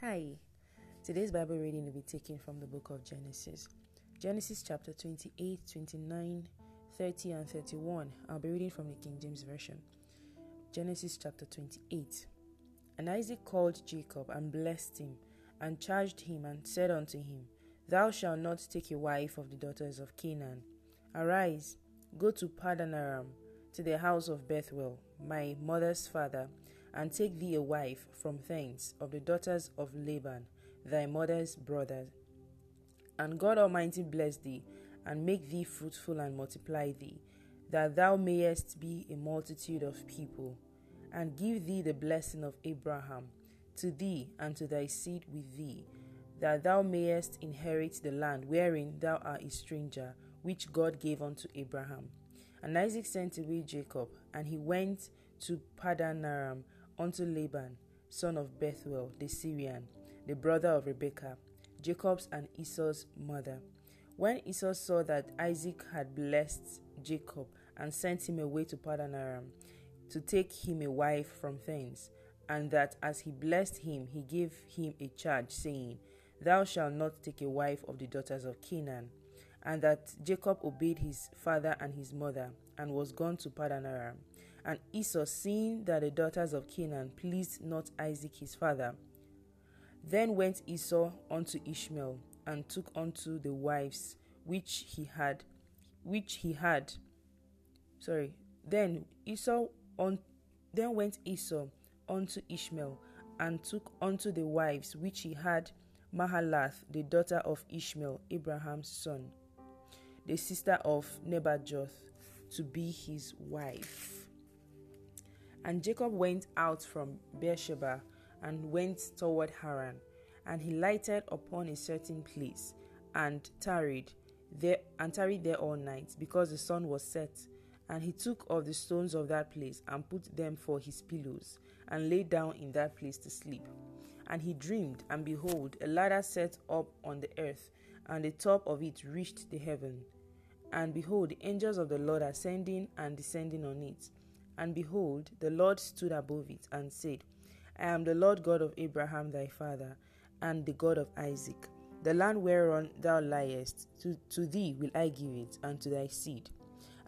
Hi. Today's Bible reading will be taken from the book of Genesis. Genesis chapter 28, 29, 30, and 31. I'll be reading from the King James Version. Genesis chapter 28. And Isaac called Jacob and blessed him, and charged him, and said unto him, Thou shalt not take a wife of the daughters of Canaan. Arise, go to Padanaram, to the house of Bethuel, my mother's father, and take thee a wife from thence of the daughters of Laban, thy mother's brother. And God Almighty bless thee, and make thee fruitful and multiply thee, that thou mayest be a multitude of people, and give thee the blessing of Abraham, to thee and to thy seed with thee, that thou mayest inherit the land wherein thou art a stranger, which God gave unto Abraham. And Isaac sent away Jacob, and he went to Padanaram unto Laban, son of Bethuel the Syrian, the brother of Rebekah, Jacob's and Esau's mother. When Esau saw that Isaac had blessed Jacob and sent him away to Padanaram to take him a wife from thence, and that as he blessed him, he gave him a charge, saying, Thou shalt not take a wife of the daughters of Canaan. And that Jacob obeyed his father and his mother, and was gone to Padanaram. And Esau, seeing that the daughters of Canaan pleased not Isaac his father, then went Esau unto Ishmael, and took unto the wives which he had, which he had. Sorry. Then Esau on, then went Esau unto Ishmael, and took unto the wives which he had Mahalath, the daughter of Ishmael, Abraham's son, the sister of Nebajoth, to be his wife. And Jacob went out from Beersheba and went toward Haran, and he lighted upon a certain place and tarried there and tarried there all night, because the sun was set. And he took of the stones of that place and put them for his pillows, and lay down in that place to sleep. And he dreamed, and behold, a ladder set up on the earth, and the top of it reached the heaven. And behold, the angels of the Lord ascending and descending on it. And behold, the Lord stood above it, and said, I am the Lord God of Abraham thy father, and the God of Isaac. The land whereon thou liest, to, to thee will I give it, and to thy seed.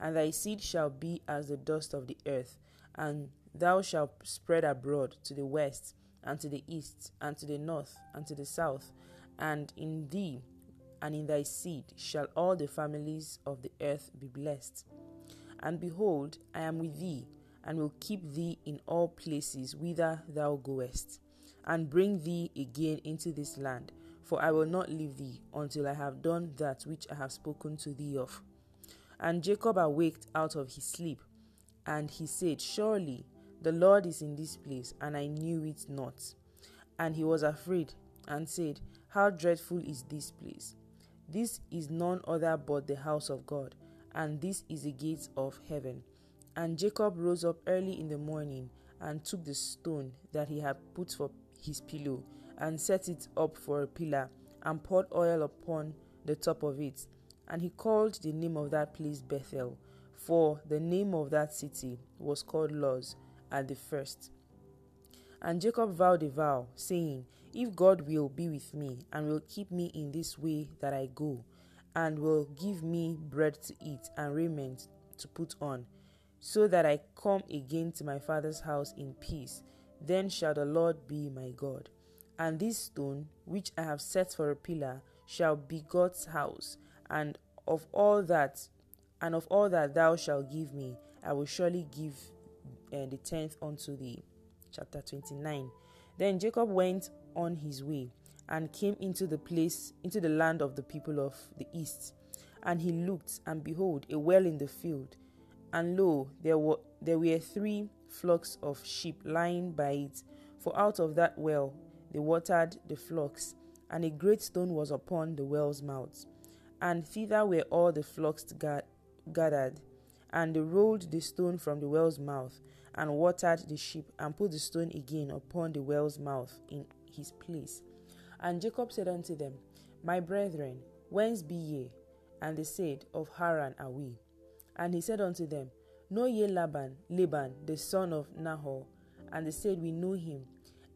And thy seed shall be as the dust of the earth, and thou shalt spread abroad to the west, and to the east, and to the north, and to the south. And in thee and in thy seed shall all the families of the earth be blessed. And behold, I am with thee, and will keep thee in all places whither thou goest, and bring thee again into this land, for I will not leave thee until I have done that which I have spoken to thee of. And Jacob awaked out of his sleep, and he said, Surely the Lord is in this place, and I knew it not. And he was afraid, and said, How dreadful is this place! This is none other but the house of God, and this is the gate of heaven. And Jacob rose up early in the morning, and took the stone that he had put for his pillow, and set it up for a pillar, and poured oil upon the top of it. And he called the name of that place Bethel, for the name of that city was called Luz at the first. And Jacob vowed a vow, saying, If God will be with me, and will keep me in this way that I go, and will give me bread to eat and raiment to put on, so that I come again to my father's house in peace, then shall the Lord be my God. And this stone, which I have set for a pillar, shall be God's house, and of all that, and of all that thou shalt give me, I will surely give uh, the tenth unto thee chapter 29. Then Jacob went on his way and came into the place, into the land of the people of the east. And he looked, and behold, a well in the field. And lo, there were, there were three flocks of sheep lying by it, for out of that well they watered the flocks, and a great stone was upon the well's mouth. And thither were all the flocks gathered. And they rolled the stone from the well's mouth, and watered the sheep, and put the stone again upon the well's mouth in his place. And Jacob said unto them, My brethren, whence be ye? And they said, Of Haran are we. And he said unto them, Know ye Laban, Laban, the son of Nahor? And they said, We know him.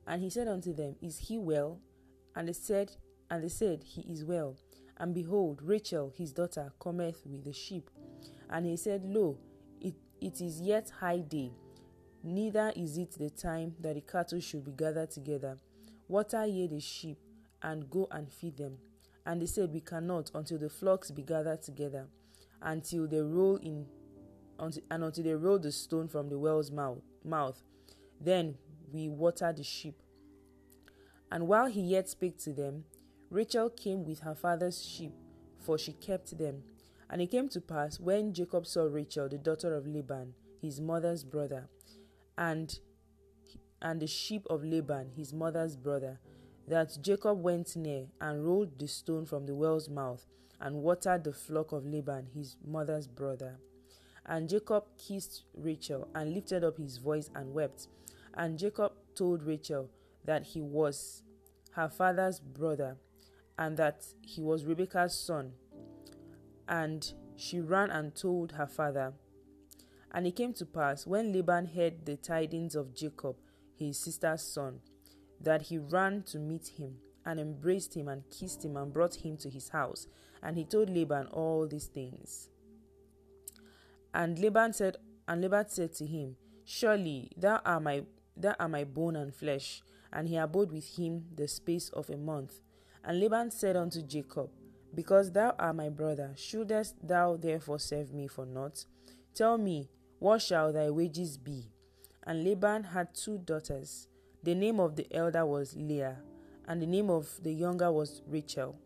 And he said unto them, Is he well? And they said, and they said, He is well. And behold, Rachel his daughter cometh with the sheep. And he said, Lo, it, it is yet high day, neither is it the time that the cattle should be gathered together. Water ye the sheep, and go and feed them. And they said, We cannot until the flocks be gathered together, until they roll in, until, and until they roll the stone from the well's mouth. mouth. Then we water the sheep. And while he yet spake to them, Rachel came with her father's sheep, for she kept them. And it came to pass when Jacob saw Rachel, the daughter of Laban, his mother's brother, and and the sheep of Laban, his mother's brother, that Jacob went near and rolled the stone from the well's mouth and watered the flock of Laban, his mother's brother. And Jacob kissed Rachel and lifted up his voice and wept. And Jacob told Rachel that he was her father's brother and that he was Rebekah's son. And she ran and told her father. And it came to pass, when Laban heard the tidings of Jacob, his sister's son, that he ran to meet him, and embraced him, and kissed him, and brought him to his house. And he told Laban all these things. And Laban said, and Laban said to him, Surely thou art my thou art my bone and flesh. And he abode with him the space of a month. And Laban said unto Jacob, Because thou art my brother, shouldest thou therefore serve me for naught? Tell me, what shall thy wages be? And Laban had two daughters. The name of the elder was Leah, and the name of the younger was Rachel.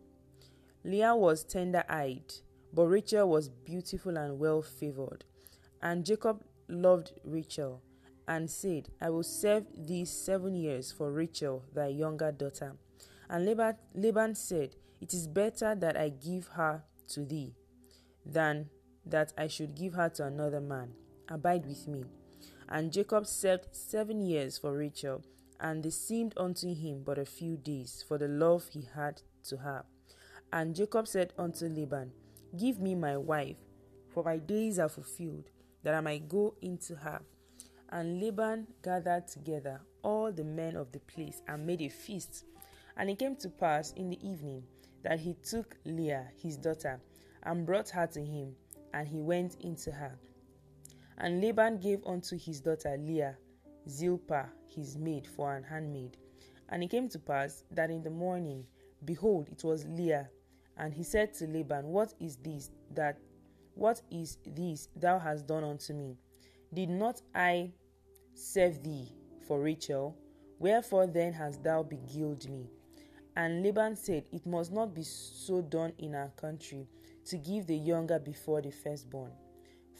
Leah was tender eyed, but Rachel was beautiful and well favored. And Jacob loved Rachel, and said, I will serve thee seven years for Rachel, thy younger daughter. And Laban, said, It is better that I give her to thee than that I should give her to another man. Abide with me. And Jacob served seven years for Rachel, and they seemed unto him but a few days for the love he had to her. And Jacob said unto Laban, Give me my wife, for my days are fulfilled, that I might go into her. And Laban gathered together all the men of the place and made a feast. And it came to pass in the evening that he took Leah, his daughter, and brought her to him, and he went into her. And Laban gave unto his daughter Leah Zilpah, his maid, for an handmaid. And it came to pass that in the morning, behold, it was Leah. And he said to Laban, What is this that what is this thou hast done unto me? Did not I serve thee for Rachel? Wherefore then hast thou beguiled me? And Laban said, It must not be so done in our country, to give the younger before the firstborn.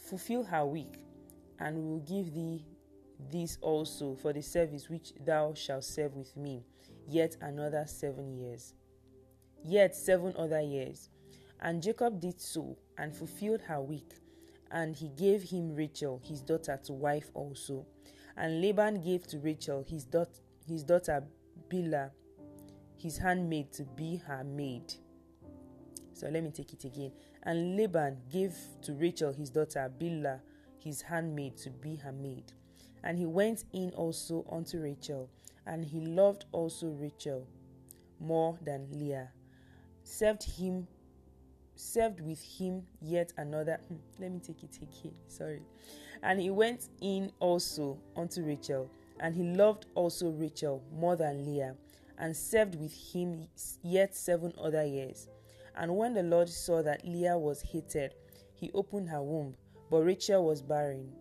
Fulfill her week, and we will give thee this also for the service which thou shalt serve with me, yet another seven years. Yet seven other years. And Jacob did so, and fulfilled her week, and he gave him Rachel, his daughter, to wife also. And Laban gave to Rachel his, dot- his daughter Bilhah, his handmaid, to be her maid. So let me take it again. And Laban gave to Rachel his daughter Bilhah, his handmaid, to be her maid. And he went in also unto Rachel, and he loved also Rachel more than Leah. Served him, served with him yet another. Hmm, let me take it again. Sorry. And he went in also unto Rachel, and he loved also Rachel more than Leah, and served with him yet seven other years. And when the Lord saw that Leah was hated, he opened her womb, but Rachel was barren.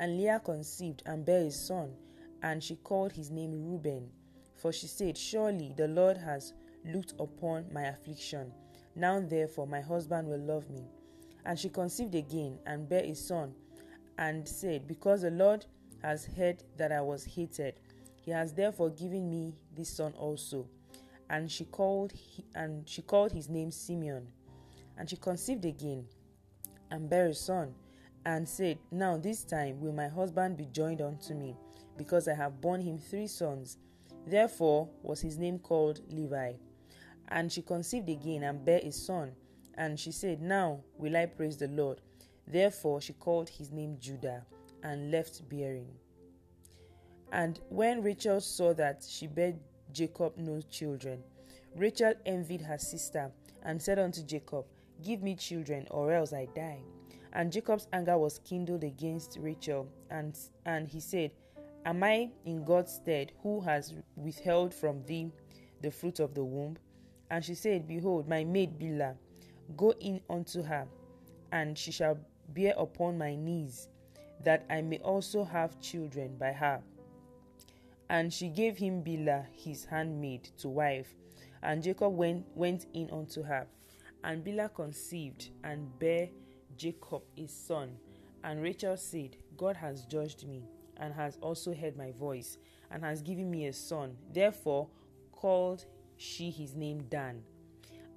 And Leah conceived and bare a son, and she called his name Reuben. For she said, Surely the Lord has looked upon my affliction. Now therefore my husband will love me. And she conceived again and bare a son, and said, Because the Lord has heard that I was hated, he has therefore given me this son also. And she called and she called his name Simeon. And she conceived again and bare a son and said, Now this time will my husband be joined unto me, because I have borne him three sons. Therefore was his name called Levi. And she conceived again and bare a son. And she said, Now will I praise the Lord. Therefore she called his name Judah, and left bearing. And when Rachel saw that she bare Jacob no children, Rachel envied her sister and said unto Jacob, Give me children, or else I die. And Jacob's anger was kindled against Rachel, and, and he said, Am I in God's stead, who has withheld from thee the fruit of the womb? And she said, Behold, my maid Bilhah, go in unto her, and she shall bear upon my knees, that I may also have children by her. And she gave him Bilhah his handmaid to wife, and Jacob went, went in unto her. And Bilhah conceived and bare Jacob his son. And Rachel said, God has judged me, and has also heard my voice, and has given me a son. Therefore called she his name Dan.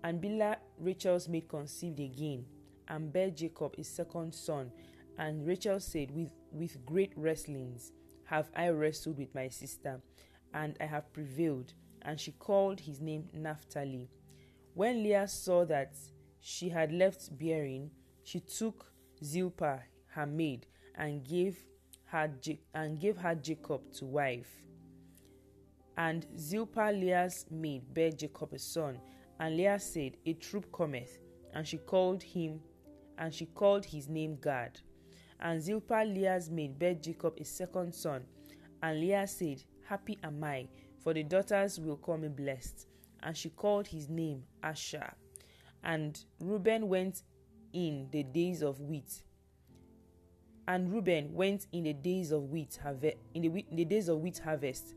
And Bilhah, Rachel's maid, conceived again, and bare Jacob his second son. And Rachel said, With, with great wrestlings have I wrestled with my sister, and I have prevailed. And she called his name Naphtali. When Leah saw that she had left bearing, she took Zilpah, her maid, and gave her and gave her Jacob to wife. And Zilpah, Leah's maid, bare Jacob a son. And Leah said, A troop cometh, and she called him, and she called his name Gad. And Zilpah, Leah's maid, bare Jacob a second son. And Leah said, Happy am I, for the daughters will call me blessed. And she called his name Asher. And Reuben went in the days of wheat. And Reuben went in the days of wheat harvest, in in the days of wheat harvest,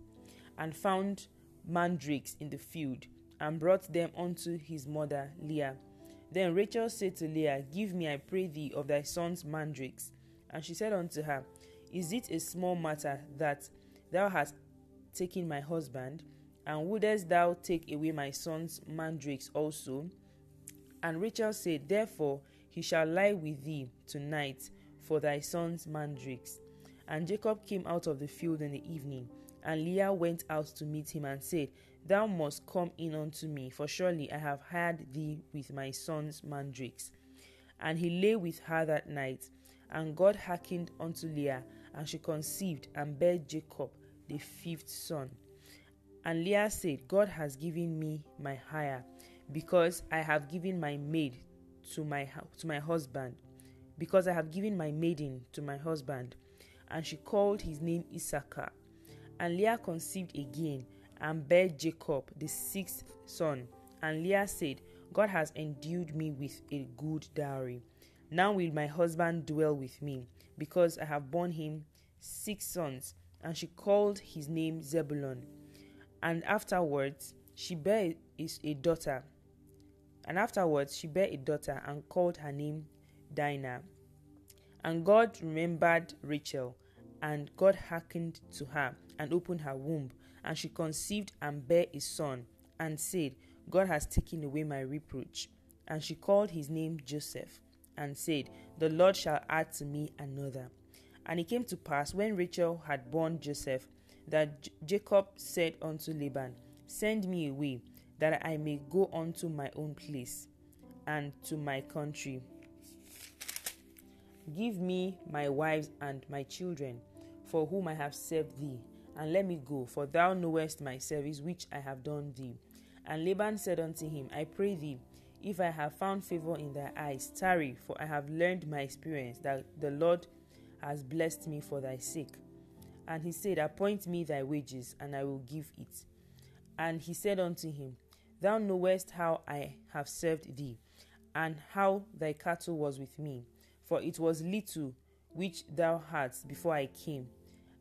and found mandrakes in the field, and brought them unto his mother Leah. Then Rachel said to Leah, Give me, I pray thee, of thy son's mandrakes. And she said unto her, Is it a small matter that thou hast taken my husband? And wouldest thou take away my son's mandrakes also? And Rachel said, Therefore he shall lie with thee tonight for thy son's mandrakes. And Jacob came out of the field in the evening, and Leah went out to meet him and said, Thou must come in unto me, for surely I have had thee with my son's mandrakes. And he lay with her that night, and God hearkened unto Leah, and she conceived and bare Jacob the fifth son. And Leah said, God has given me my hire, because I have given my maid to my to my husband, because I have given my maiden to my husband. And she called his name Issachar. And Leah conceived again and bare Jacob the sixth son. And Leah said, God has endued me with a good dowry. Now will my husband dwell with me, because I have borne him six sons. And she called his name Zebulun. And afterwards she bare a daughter. And afterwards she bare a daughter and called her name Dinah. And God remembered Rachel, and God hearkened to her and opened her womb, and she conceived and bare a son, and said, God has taken away my reproach. And she called his name Joseph and said, The Lord shall add to me another. And it came to pass when Rachel had borne Joseph that J- Jacob said unto Laban, Send me away, that I may go unto my own place and to my country. Give me my wives and my children, for whom I have served thee, and let me go, for thou knowest my service which I have done thee. And Laban said unto him, I pray thee, if I have found favor in thy eyes, tarry, for I have learned my experience that the Lord has blessed me for thy sake. And he said, Appoint me thy wages, and I will give it. And he said unto him, Thou knowest how I have served thee, and how thy cattle was with me. For it was little which thou hadst before I came,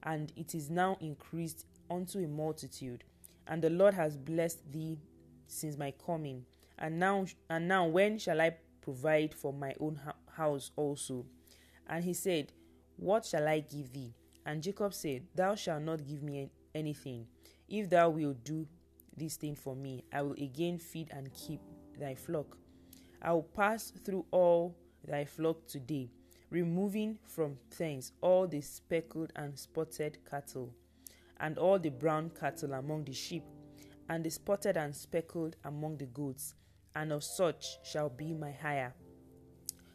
and it is now increased unto a multitude. And the Lord has blessed thee since my coming and now and now when shall I provide for my own house also? And he said, What shall I give thee? And Jacob said, Thou shalt not give me anything. If thou wilt do this thing for me, I will again feed and keep thy flock. I will pass through all thy flock today, removing from thence all the speckled and spotted cattle, and all the brown cattle among the sheep, and the spotted and speckled among the goats, and of such shall be my hire.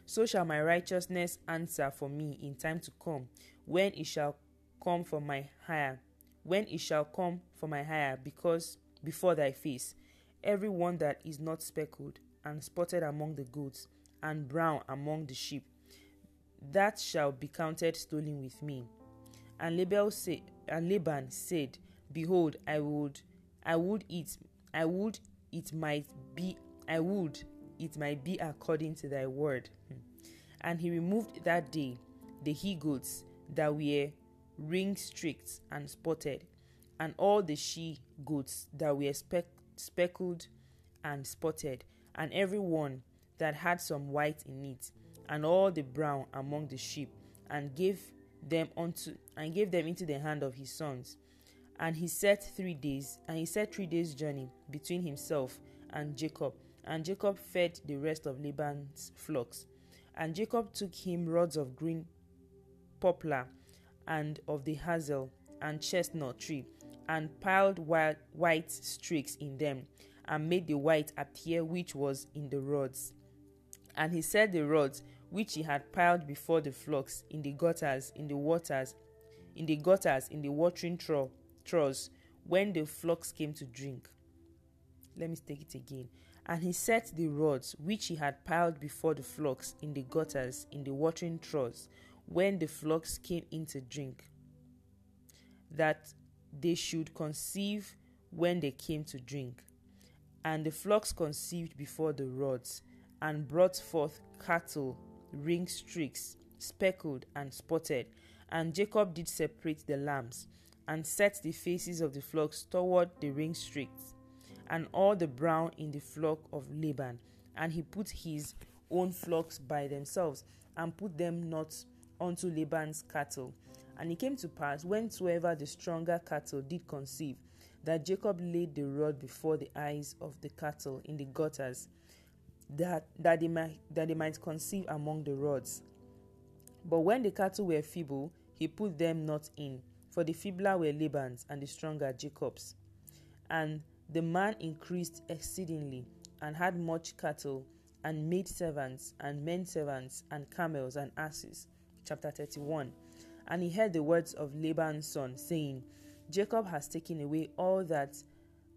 So shall my righteousness answer for me in time to come, when it shall come for my hire, when it shall come for my hire because before thy face, every one that is not speckled and spotted among the goats and brown among the sheep, that shall be counted stolen with me. And Laban said, and Laban said, Behold, I would, I would eat, I would it might be, I would it might be according to thy word. Hmm. And he removed that day the he goats that were ring streaked and spotted, and all the she goats that were speck- speckled and spotted, and every one that had some white in it, and all the brown among the sheep, and gave them unto and gave them into the hand of his sons. And he set three days, and he set three days' journey between himself and Jacob, and Jacob fed the rest of Laban's flocks. And Jacob took him rods of green poplar and of the hazel and chestnut tree, and piled white, streaks in them, and made the white appear which was in the rods. And he set the rods which he had piled before the flocks in the gutters, in the waters, in the gutters, in the watering trough, troughs, when the flocks came to drink. Let me take it again. And he set the rods which he had piled before the flocks in the gutters, in the watering troughs, when the flocks came in to drink, that they should conceive when they came to drink. And the flocks conceived before the rods, and brought forth cattle, ring streaks, speckled and spotted. And Jacob did separate the lambs, and set the faces of the flocks toward the ring streaks, and all the brown in the flock of Laban. And he put his own flocks by themselves, and put them not unto Laban's cattle. And it came to pass, whensoever the stronger cattle did conceive, that Jacob laid the rod before the eyes of the cattle in the gutters, that, that, they might, that they might conceive among the rods. But when the cattle were feeble, he put them not in, for the feebler were Laban's, and the stronger Jacob's. And the man increased exceedingly, and had much cattle, and maid servants, and men servants, and camels, and asses chapter 31. And he heard the words of Laban's son, saying, Jacob has taken away all that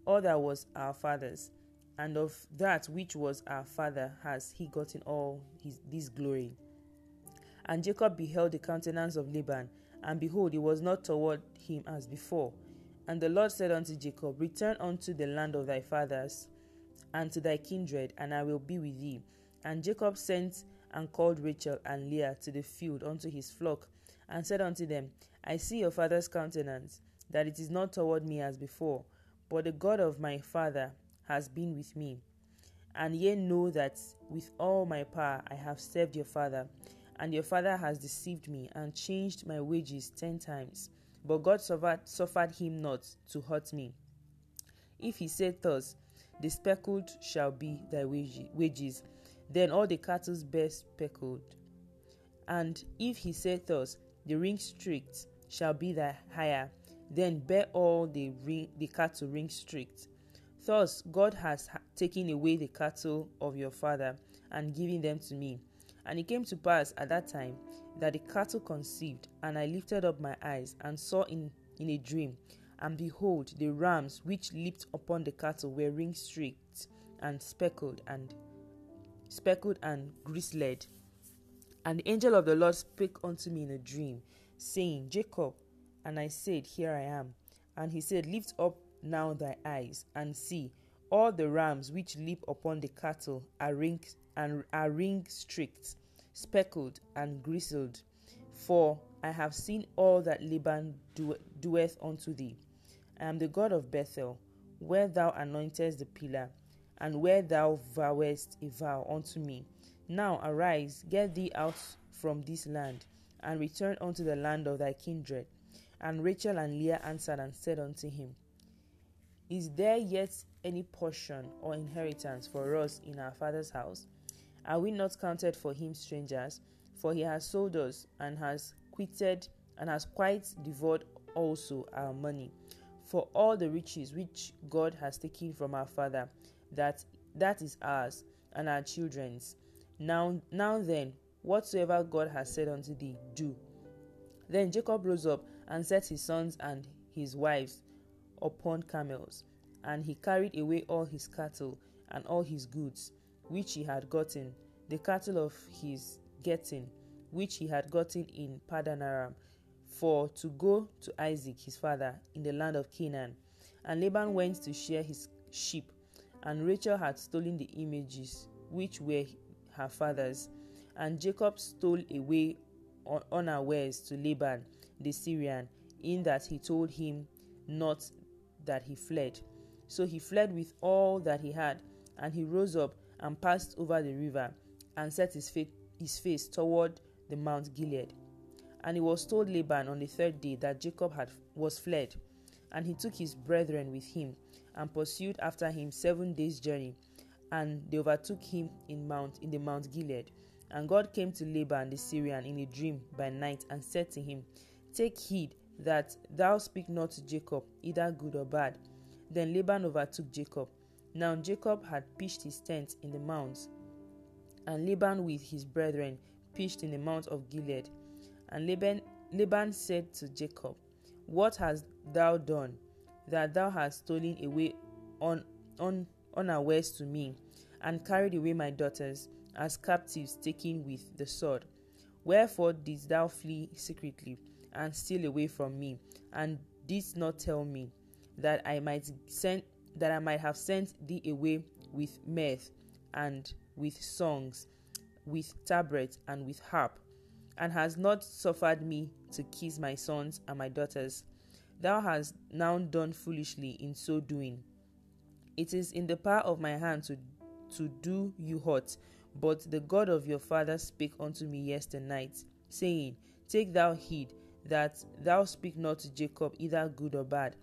all that was our father's, and of that which was our father has he gotten all his this glory. And Jacob beheld the countenance of Laban, and behold, it was not toward him as before. And the Lord said unto Jacob, Return unto the land of thy fathers, and to thy kindred, and I will be with thee. And Jacob sent and called Rachel and Leah to the field unto his flock, and said unto them, I see your father's countenance, that it is not toward me as before, but the God of my father has been with me. And ye know that with all my power I have served your father, and your father has deceived me and changed my wages ten times. But God suffered, suffered him not to hurt me. If he said thus, The speckled shall be thy wages, then all the cattle bear speckled. And if he said thus, the ring streaked shall be thy hire, then bear all the ring, the cattle ring streaked. Thus God has taken away the cattle of your father and given them to me. And it came to pass at that time that the cattle conceived, and I lifted up my eyes and saw in, in a dream, and behold, the rams which leaped upon the cattle were ring streaked and speckled and speckled and grisled. And the angel of the Lord spake unto me in a dream, saying, Jacob. And I said, Here I am. And he said, Lift up now thy eyes, and see, all the rams which leap upon the cattle are ring and are ring streaked, speckled and grizzled. For I have seen all that Laban do, doeth unto thee. I am the God of Bethel, where thou anointest the pillar and where thou vowest a vow unto me. Now arise, get thee out from this land, and return unto the land of thy kindred. And Rachel and Leah answered and said unto him, Is there yet any portion or inheritance for us in our father's house? Are we not counted for him strangers? For he has sold us and has quitted and has quite devoured also our money. For all the riches which God has taken from our father, that that is ours and our children's. Now, now then, whatsoever God has said unto thee, do. Then Jacob rose up and set his sons and his wives upon camels, and he carried away all his cattle and all his goods, which he had gotten, the cattle of his getting, which he had gotten in Padanaram, for to go to Isaac his father in the land of Canaan. And Laban went to shear his sheep, and Rachel had stolen the images which were her father's. And Jacob stole away unawares to Laban the Syrian, in that he told him not that he fled. So he fled with all that he had, and he rose up and passed over the river, and set his, fa- his face toward the Mount Gilead. And it was told Laban on the third day that Jacob had was fled, and he took his brethren with him, and pursued after him seven days' journey, and they overtook him in Mount in the Mount Gilead. And God came to Laban the Syrian in a dream by night, and said to him, Take heed that thou speak not to Jacob, either good or bad. Then Laban overtook Jacob. Now Jacob had pitched his tent in the mounts, and Laban with his brethren pitched in the mount of Gilead. And Laban, Laban said to Jacob, What hast thou done, that thou hast stolen away on, on, unawares to me, and carried away my daughters as captives taken with the sword? Wherefore didst thou flee secretly? And steal away from me, and didst not tell me that I might send that I might have sent thee away with mirth and with songs, with tabret and with harp, and has not suffered me to kiss my sons and my daughters. Thou hast now done foolishly in so doing. It is in the power of my hand to, to do you hurt, but the God of your father spake unto me yesterday night, saying, Take thou heed that thou speak not to Jacob either good or bad.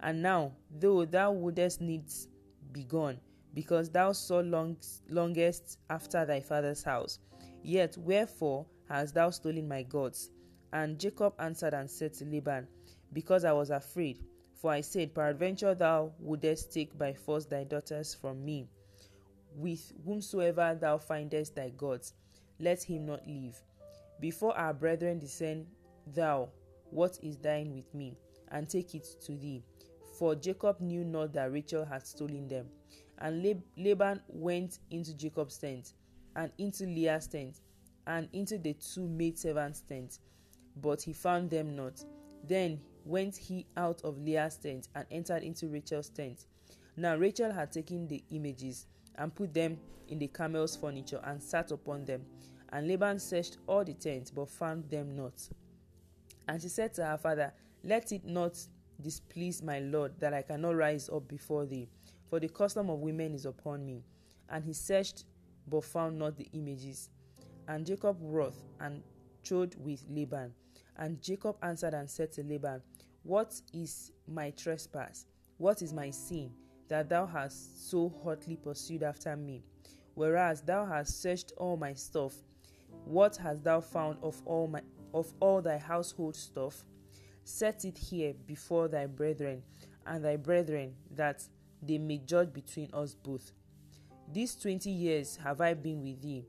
And now, though thou wouldest needs be gone, because thou so long, longest after thy father's house, yet wherefore hast thou stolen my gods? And Jacob answered and said to Laban, Because I was afraid, for I said, Peradventure thou wouldest take by force thy daughters from me. With whomsoever thou findest thy gods, let him not live. Before our brethren descend Thou, what is thine with me? And take it to thee. For Jacob knew not that Rachel had stolen them. And Laban went into Jacob's tent, and into Leah's tent, and into the two maidservants' tents, but he found them not. Then went he out of Leah's tent and entered into Rachel's tent. Now Rachel had taken the images and put them in the camel's furniture and sat upon them. And Laban searched all the tents, but found them not. And she said to her father, Let it not displease my Lord that I cannot rise up before thee, for the custom of women is upon me. And he searched, but found not the images. And Jacob wroth and trod with Laban. And Jacob answered and said to Laban, What is my trespass? What is my sin, that thou hast so hotly pursued after me? Whereas thou hast searched all my stuff, what hast thou found of all my of all thy household stuff, set it here before thy brethren and thy brethren, that they may judge between us both. These twenty years have I been with thee.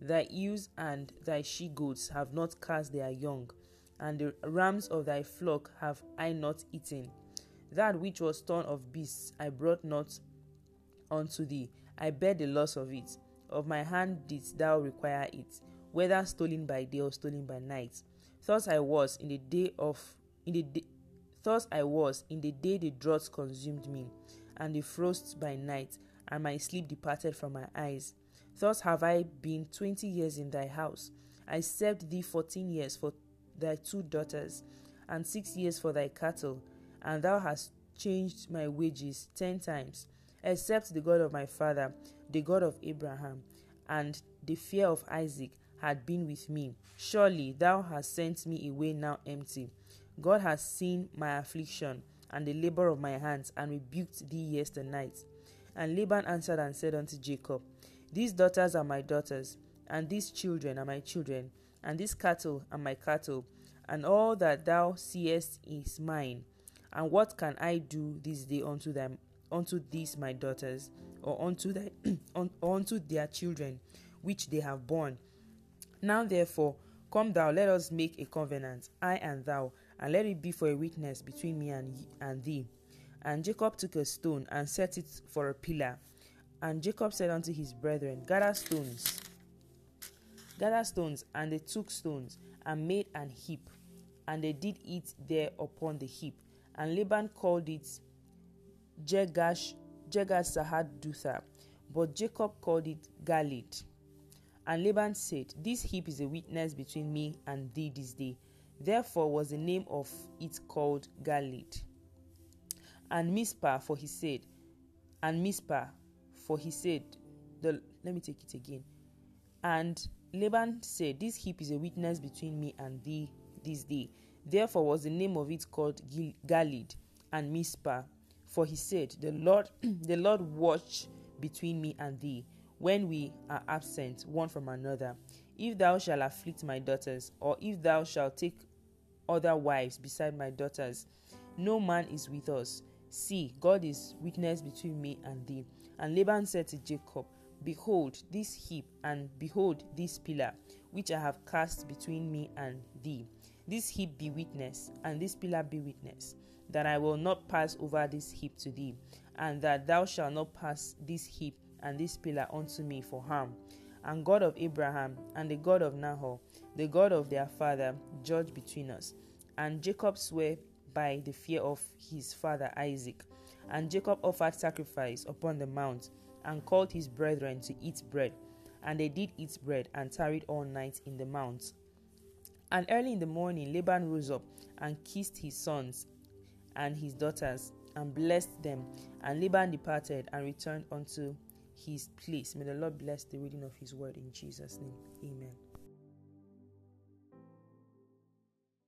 Thy ewes and thy she goats have not cast their young, and the rams of thy flock have I not eaten. That which was torn of beasts I brought not unto thee. I bear the loss of it. Of my hand didst thou require it whether stolen by day or stolen by night. Thus I was in the day of in the day, thus I was in the day the drought consumed me, and the frost by night, and my sleep departed from my eyes. Thus have I been twenty years in thy house. I served thee fourteen years for thy two daughters, and six years for thy cattle, and thou hast changed my wages ten times, except the God of my father, the God of Abraham, and the fear of Isaac, had been with me. Surely thou hast sent me away now empty. God has seen my affliction and the labor of my hands, and rebuked thee yesternight. night. And Laban answered and said unto Jacob, These daughters are my daughters, and these children are my children, and these cattle are my cattle, and all that thou seest is mine. And what can I do this day unto them, unto these my daughters, or unto thy, unto their children, which they have borne? Now therefore, come thou, let us make a covenant, I and thou, and let it be for a witness between me and, and thee. And Jacob took a stone and set it for a pillar. And Jacob said unto his brethren, Gather stones, gather stones. And they took stones and made an heap, and they did eat there upon the heap. And Laban called it Jegash, Jegash but Jacob called it Galeed. And Laban said, This heap is a witness between me and thee this day. Therefore was the name of it called Galeed. And Mizpah, for he said, and Mizpah, for he said, the, let me take it again. And Laban said, This heap is a witness between me and thee this day. Therefore was the name of it called Galeed and Mizpah. For he said, The Lord, the Lord watch between me and thee when we are absent one from another. If thou shalt afflict my daughters, or if thou shalt take other wives beside my daughters, no man is with us. See, God is witness between me and thee. And Laban said to Jacob, Behold this heap, and behold this pillar, which I have cast between me and thee. This heap be witness, and this pillar be witness, that I will not pass over this heap to thee, and that thou shalt not pass this heap and this pillar unto me for harm. And God of Abraham and the God of Nahor, the God of their father, judge between us. And Jacob swore by the fear of his father Isaac. And Jacob offered sacrifice upon the mount, and called his brethren to eat bread. And they did eat bread, and tarried all night in the mount. And early in the morning Laban rose up, and kissed his sons and his daughters, and blessed them. And Laban departed, and returned unto his place. May the Lord bless the reading of his word in Jesus' name. Amen.